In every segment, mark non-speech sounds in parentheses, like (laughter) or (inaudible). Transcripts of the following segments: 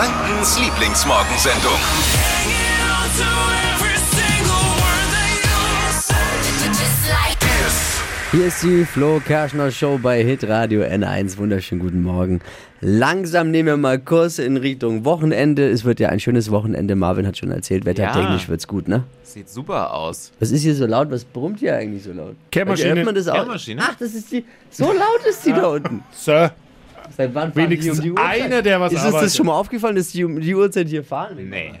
Frankens Lieblingsmorgensendung. Hier ist die Flo Kerschner Show bei Hitradio N1. Wunderschönen guten Morgen. Langsam nehmen wir mal Kurs in Richtung Wochenende. Es wird ja ein schönes Wochenende. Marvin hat schon erzählt, wettertechnisch Ja. wird's gut, ne? Sieht super aus. Was ist hier so laut? Was brummt hier eigentlich so laut? Kehrmaschine. Hört man das auch? Kehrmaschine? Ach, das ist die. So laut ist die da unten. Sir, Seit wann fahren wenigstens die um die Uhrzeit? einer, der was Ist uns das schon mal aufgefallen, dass die um die Uhrzeit hier fahren? Nee.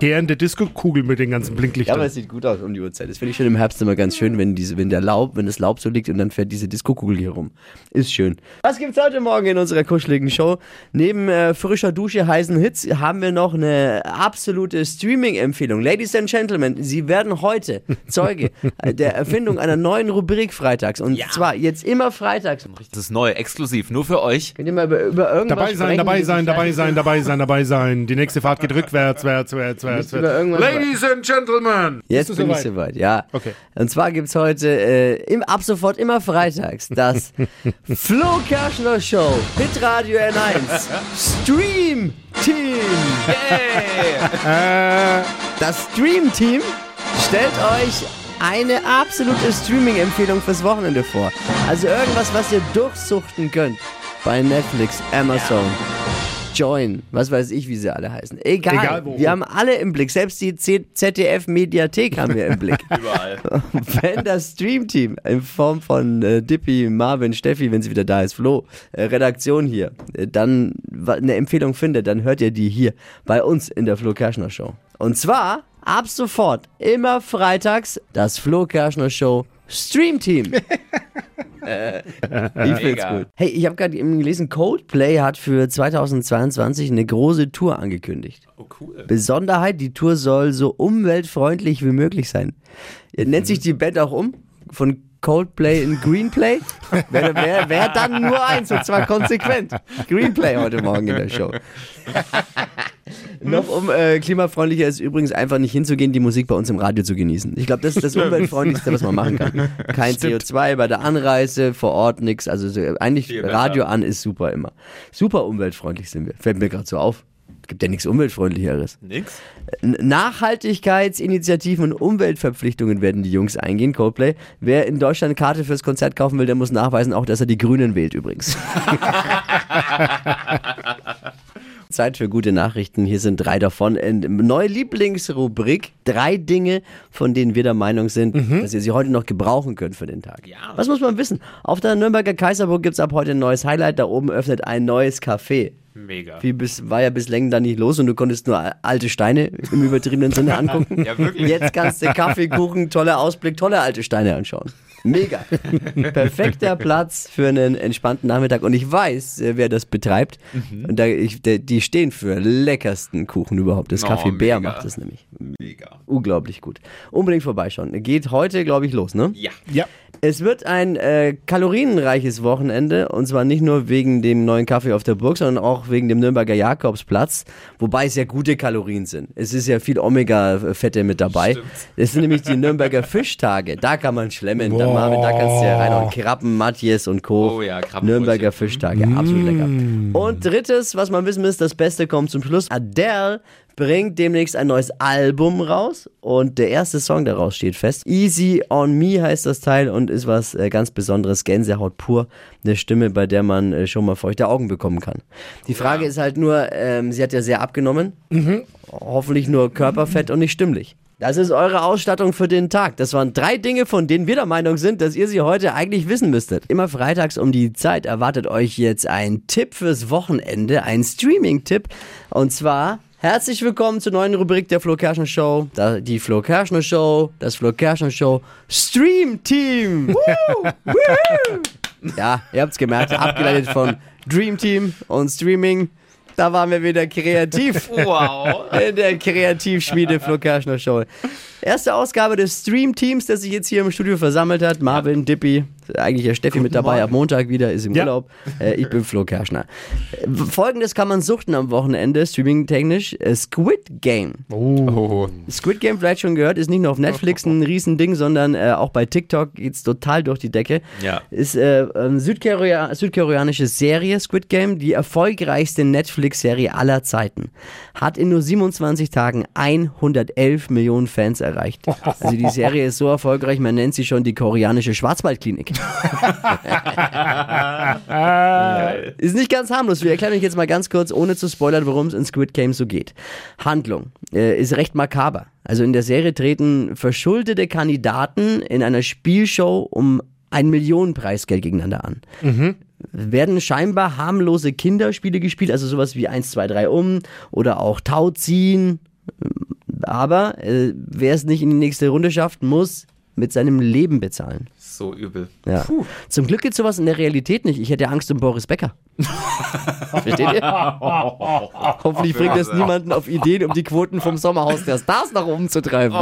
Der in der Disco-Kugel mit den ganzen Ja, Blinklichtern. aber es sieht gut aus um die Uhrzeit. Das finde ich schon im Herbst immer ganz schön, wenn diese, wenn der Laub, wenn das Laub so liegt und dann fährt diese Diskokugel hier rum. Ist schön. Was gibt's heute Morgen in unserer kuscheligen Show? Neben äh, frischer Dusche, heißen Hits haben wir noch eine absolute Streaming-Empfehlung. Ladies and Gentlemen, Sie werden heute Zeuge (laughs) der Erfindung einer neuen Rubrik freitags. Und zwar jetzt immer freitags. Das ist neu, exklusiv, nur für euch. Könnt ihr mal über, über irgendwas dabei sein, sprechen, dabei sein, dabei sein, dabei sein, dabei sein. Die nächste Fahrt geht rückwärts, wärts, wärts, wärts. irgendwas- Ladies and Gentlemen. Jetzt bin ich soweit? soweit, ja. Okay. Und zwar gibt's heute äh, im, ab sofort immer freitags das (laughs) Flo Kerschner Show Hit Radio N1 Stream Team. Äh, Das Stream Team stellt euch eine absolute Streaming-Empfehlung fürs Wochenende vor. Also irgendwas, was ihr durchsuchten könnt bei Netflix, Amazon. Join, was weiß ich, wie sie alle heißen. Egal, Egal wo. wir haben alle im Blick. Selbst die ZDF-Mediathek haben wir im Blick. (laughs) Überall. (laughs) wenn das Streamteam in Form von äh, Dippy, Marvin, Steffi, wenn sie wieder da ist, Flo, äh, Redaktion hier, äh, dann eine Empfehlung findet, dann hört ihr die hier bei uns in der Flo Kerschner Show. Und zwar ab sofort immer freitags das Flo Kerschner Show Streamteam. (laughs) Ich find's gut. Hey, ich habe gerade eben gelesen, Coldplay hat für 2022 eine große Tour angekündigt. Oh, cool. Besonderheit, die Tour soll so umweltfreundlich wie möglich sein. Nennt sich die Band auch um? Von Coldplay in Greenplay? Wäre wär, wär dann nur eins und zwar konsequent. Greenplay heute Morgen in der Show. (laughs) (laughs) Noch um äh, klimafreundlicher ist übrigens einfach nicht hinzugehen, die Musik bei uns im Radio zu genießen. Ich glaube, das ist das (laughs) umweltfreundlichste, was man machen kann. (laughs) Kein CO2 bei der Anreise, vor Ort nichts. Also so, eigentlich Viel besser. Radio an ist super immer. Super umweltfreundlich sind wir. Fällt mir gerade so auf. Gibt ja nichts umweltfreundlicheres. Nix? Nachhaltigkeitsinitiativen und Umweltverpflichtungen werden die Jungs eingehen, Coldplay. Wer in Deutschland eine Karte fürs Konzert kaufen will, der muss nachweisen auch, dass er die Grünen wählt übrigens. Zeit für gute Nachrichten. Hier sind drei davon. Neue Lieblingsrubrik. Drei Dinge, von denen wir der Meinung sind, dass ihr sie heute noch gebrauchen könnt für den Tag. Ja. Was muss man wissen? Auf der Nürnberger Kaiserburg gibt es ab heute ein neues Highlight. Da oben öffnet ein neues Café. Mega. Wie bis, war ja bislang da nicht los und du konntest nur alte Steine im übertriebenen Sinne (laughs) angucken. Ja, wirklich. Jetzt kannst du Kaffee, Kuchen, toller Ausblick, tolle alte Steine anschauen. Mega. (laughs) Perfekter Platz für einen entspannten Nachmittag. Und ich weiß, äh, wer das betreibt. Und da, ich, die stehen für leckersten Kuchen überhaupt. Das Oh, Café Bär mega. macht das nämlich. Mega. Unglaublich gut. Unbedingt vorbeischauen. Geht heute, glaube ich, los, ne? Ja. ja. Es wird ein äh, kalorienreiches Wochenende und zwar nicht nur wegen dem neuen Kaffee auf der Burg, sondern auch wegen dem Nürnberger Jakobsplatz, wobei es ja gute Kalorien sind. Es ist ja viel Omega-Fette mit dabei. Stimmt. Es sind nämlich die Nürnberger Fischtage. Da kann man schlemmen. Da, Boah. Marvin, da kannst du ja reinhauen. Krabben, Matjes und Co. Oh ja, Krabbenbrötchen. Nürnberger Fischtage, absolut lecker. Und drittes, was man wissen muss, das Beste kommt zum Schluss. Adele bringt demnächst ein neues Album raus und der erste Song daraus steht fest. Easy on Me heißt das Teil und ist was äh, ganz Besonderes, Gänsehaut pur, eine Stimme, bei der man äh, schon mal feuchte Augen bekommen kann. Die Frage ist halt nur, ähm, sie hat ja sehr abgenommen, hoffentlich nur Körperfett und nicht stimmlich. Das ist eure Ausstattung für den Tag. Das waren drei Dinge, von denen wir der Meinung sind, dass ihr sie heute eigentlich wissen müsstet. Immer freitags um die Zeit erwartet euch jetzt ein Tipp fürs Wochenende, ein Streaming-Tipp. Und zwar herzlich willkommen zur neuen Rubrik der Flo Kerschner Show. Die Flo Kerschner Show, das Flo Kerschner Show Stream Team. (laughs) Woo! Woo! Ja, ihr habt's gemerkt, abgeleitet von Dream Team und Streaming. Da waren wir wieder kreativ. (laughs) Wow. In der Kreativschmiede Flo Kerschner Show. Erste Ausgabe des Stream-Teams, das sich jetzt hier im Studio versammelt hat. Marvin, Dippy, Eigentlich ja Steffi mit dabei, ab Montag wieder, ist im Ja. Urlaub. Äh, ich bin Flo Kerschner. Folgendes kann man suchten am Wochenende, streaming-technisch. Äh, Squid Game. Oh. Squid Game vielleicht schon gehört, ist nicht nur auf Netflix ein Riesending, sondern äh, auch bei TikTok geht's total durch die Decke. Ja. Ist äh, eine Südkorea südkoreanische Serie, Squid Game, die erfolgreichste Netflix-Serie aller Zeiten. Hat in nur 27 Tagen 111 Millionen Fans erreicht. Also die Serie ist so erfolgreich, man nennt sie schon die koreanische Schwarzwaldklinik. (laughs) Ist nicht ganz harmlos. Wir erklären euch jetzt mal ganz kurz, ohne zu spoilern, worum es in Squid Game so geht. Handlung äh, ist recht makaber. Also in der Serie treten verschuldete Kandidaten in einer Spielshow um ein Millionenpreisgeld gegeneinander an. Werden scheinbar harmlose Kinderspiele gespielt, also sowas wie 1, 2, 3 um oder auch Tauziehen. Aber äh, wer es nicht in die nächste Runde schafft, muss mit seinem Leben bezahlen. So übel. Ja. Zum Glück gibt sowas in der Realität nicht. Ich hätte Angst um Boris Becker. (laughs) Versteht ihr? Hoffentlich bringt das niemanden auf Ideen, um die Quoten vom Sommerhaus der Stars nach oben zu treiben.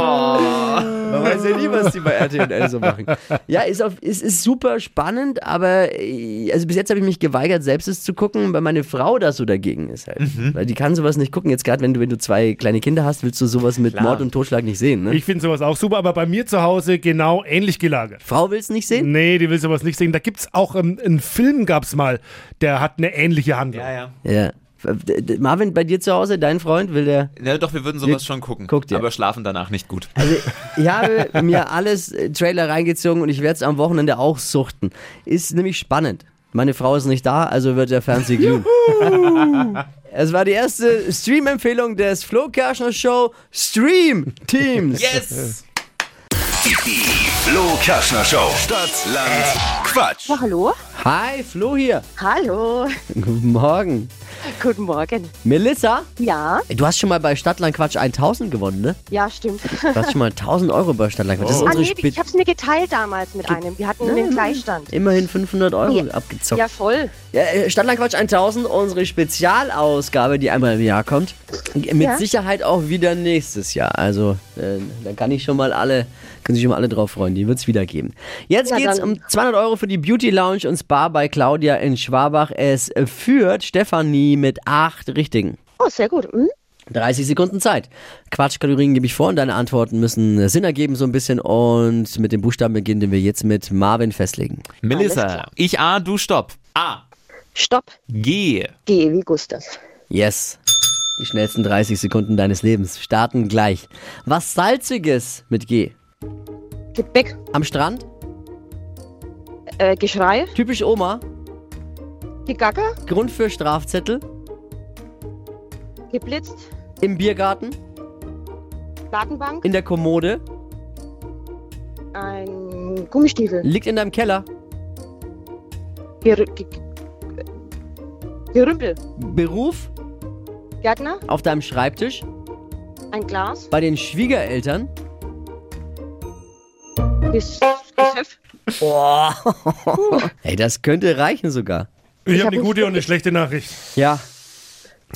Man weiß ja nie, was die bei RTL so machen. Ja, ist, auf, ist, ist super spannend, aber äh, also bis jetzt habe ich mich geweigert, selbst es zu gucken, weil meine Frau da so dagegen ist halt. Weil die kann sowas nicht gucken. Jetzt gerade, wenn du, wenn du zwei kleine Kinder hast, willst du sowas mit Mord und Totschlag nicht sehen. Ne? Ich finde sowas auch super, aber bei mir zu Hause genau ähnlich gelagert. Frau willst nicht sehen? Nee, die will sowas nicht sehen. Da gibt's auch ähm, einen Film, gab's mal, der hat eine ähnliche Handlung. Ja, ja. Ja. Marvin, bei dir zu Hause, dein Freund, will der. Ja, doch, wir würden sowas schon gucken. guckt ihr. Aber schlafen danach nicht gut. Also, ich (laughs) habe mir alles äh, Trailer reingezogen und ich werde es am Wochenende auch suchten. Ist nämlich spannend. Meine Frau ist nicht da, also wird der Fernseher glühen. (laughs) Es war die erste Stream-Empfehlung des Flo Kerschner Show Stream Teams. Yes! Die Flo Kerschner Show. Stadt, Land, Quatsch. Hallo? Hi, Flo hier. Hallo. Guten Morgen. Guten Morgen. Melissa, Ja, du hast schon mal bei Stadtland Quatsch 1000 gewonnen, ne? ja, stimmt. Du hast schon mal 1000 Euro bei Stadtland Quatsch. Das ist Ah, unsere nee, ich hab's mir geteilt damals mit einem. Wir hatten einen Gleichstand. Immerhin 500 Euro Ja. abgezockt. Ja, voll. Ja, äh, Stadtlandquatsch 1000, unsere Spezialausgabe, die einmal im Jahr kommt. Mit Ja. Sicherheit auch wieder nächstes Jahr. Also, äh, da kann ich schon mal alle, können sich schon mal alle drauf freuen. Die wird es wieder geben. Jetzt Ja, geht's dann- um 200 Euro für die Beauty Lounge und Spa bei Claudia in Schwabach. Es führt Stefanie mit acht Richtigen. Oh, sehr gut. Hm? 30 Sekunden Zeit. Quatschkategorien gebe ich vor und deine Antworten müssen Sinn ergeben so ein bisschen. Und mit dem Buchstaben beginnen, den wir jetzt mit Marvin festlegen. Melissa, ich A, du Stopp. A, Stopp. G. Geh wie Gustav. Yes. Die schnellsten 30 Sekunden deines Lebens starten gleich. Was Salziges mit G. Gebäck. Am Strand, Äh, Geschrei. typisch Oma, Gegacker. Grund für Strafzettel, Geblitzt. im Biergarten, Datenbank. in der Kommode, Ein Gummistiefel. liegt in deinem Keller, Ger ge Gerümpel. Beruf, Gärtner. auf deinem Schreibtisch, Ein Glas. bei den Schwiegereltern. Ges Gesöff. Hey, das könnte reichen sogar. Ich hab habe eine gute und eine schlechte Nachricht. Ja,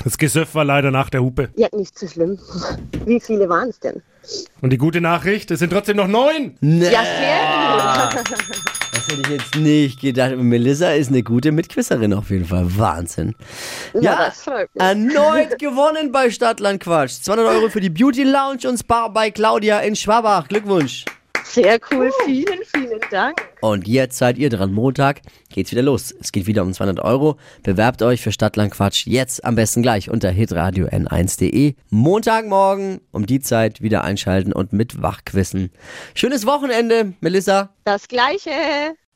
Das Gesöff war leider nach der Hupe. Ja, nicht so schlimm. Wie viele waren es denn? Und die gute Nachricht, es sind trotzdem noch neun. ne, Ja, sehr gut. (laughs) das hätte ich jetzt nicht gedacht. Melissa ist eine gute Mitquisserin auf jeden Fall. Wahnsinn. Ja, das freut mich. Erneut gewonnen bei Stadtland Quatsch. 200 Euro für die Beauty Lounge und Spa bei Claudia in Schwabach. Glückwunsch. Sehr cool. Vielen, vielen Dank. Und jetzt seid ihr dran. Montag geht's wieder los. Es geht wieder um 200 Euro. Bewerbt euch für Stadtland Quatsch jetzt am besten gleich unter hitradio n1.de. Montagmorgen um die Zeit wieder einschalten und mit wachquissen. Schönes Wochenende, Melissa. Das Gleiche.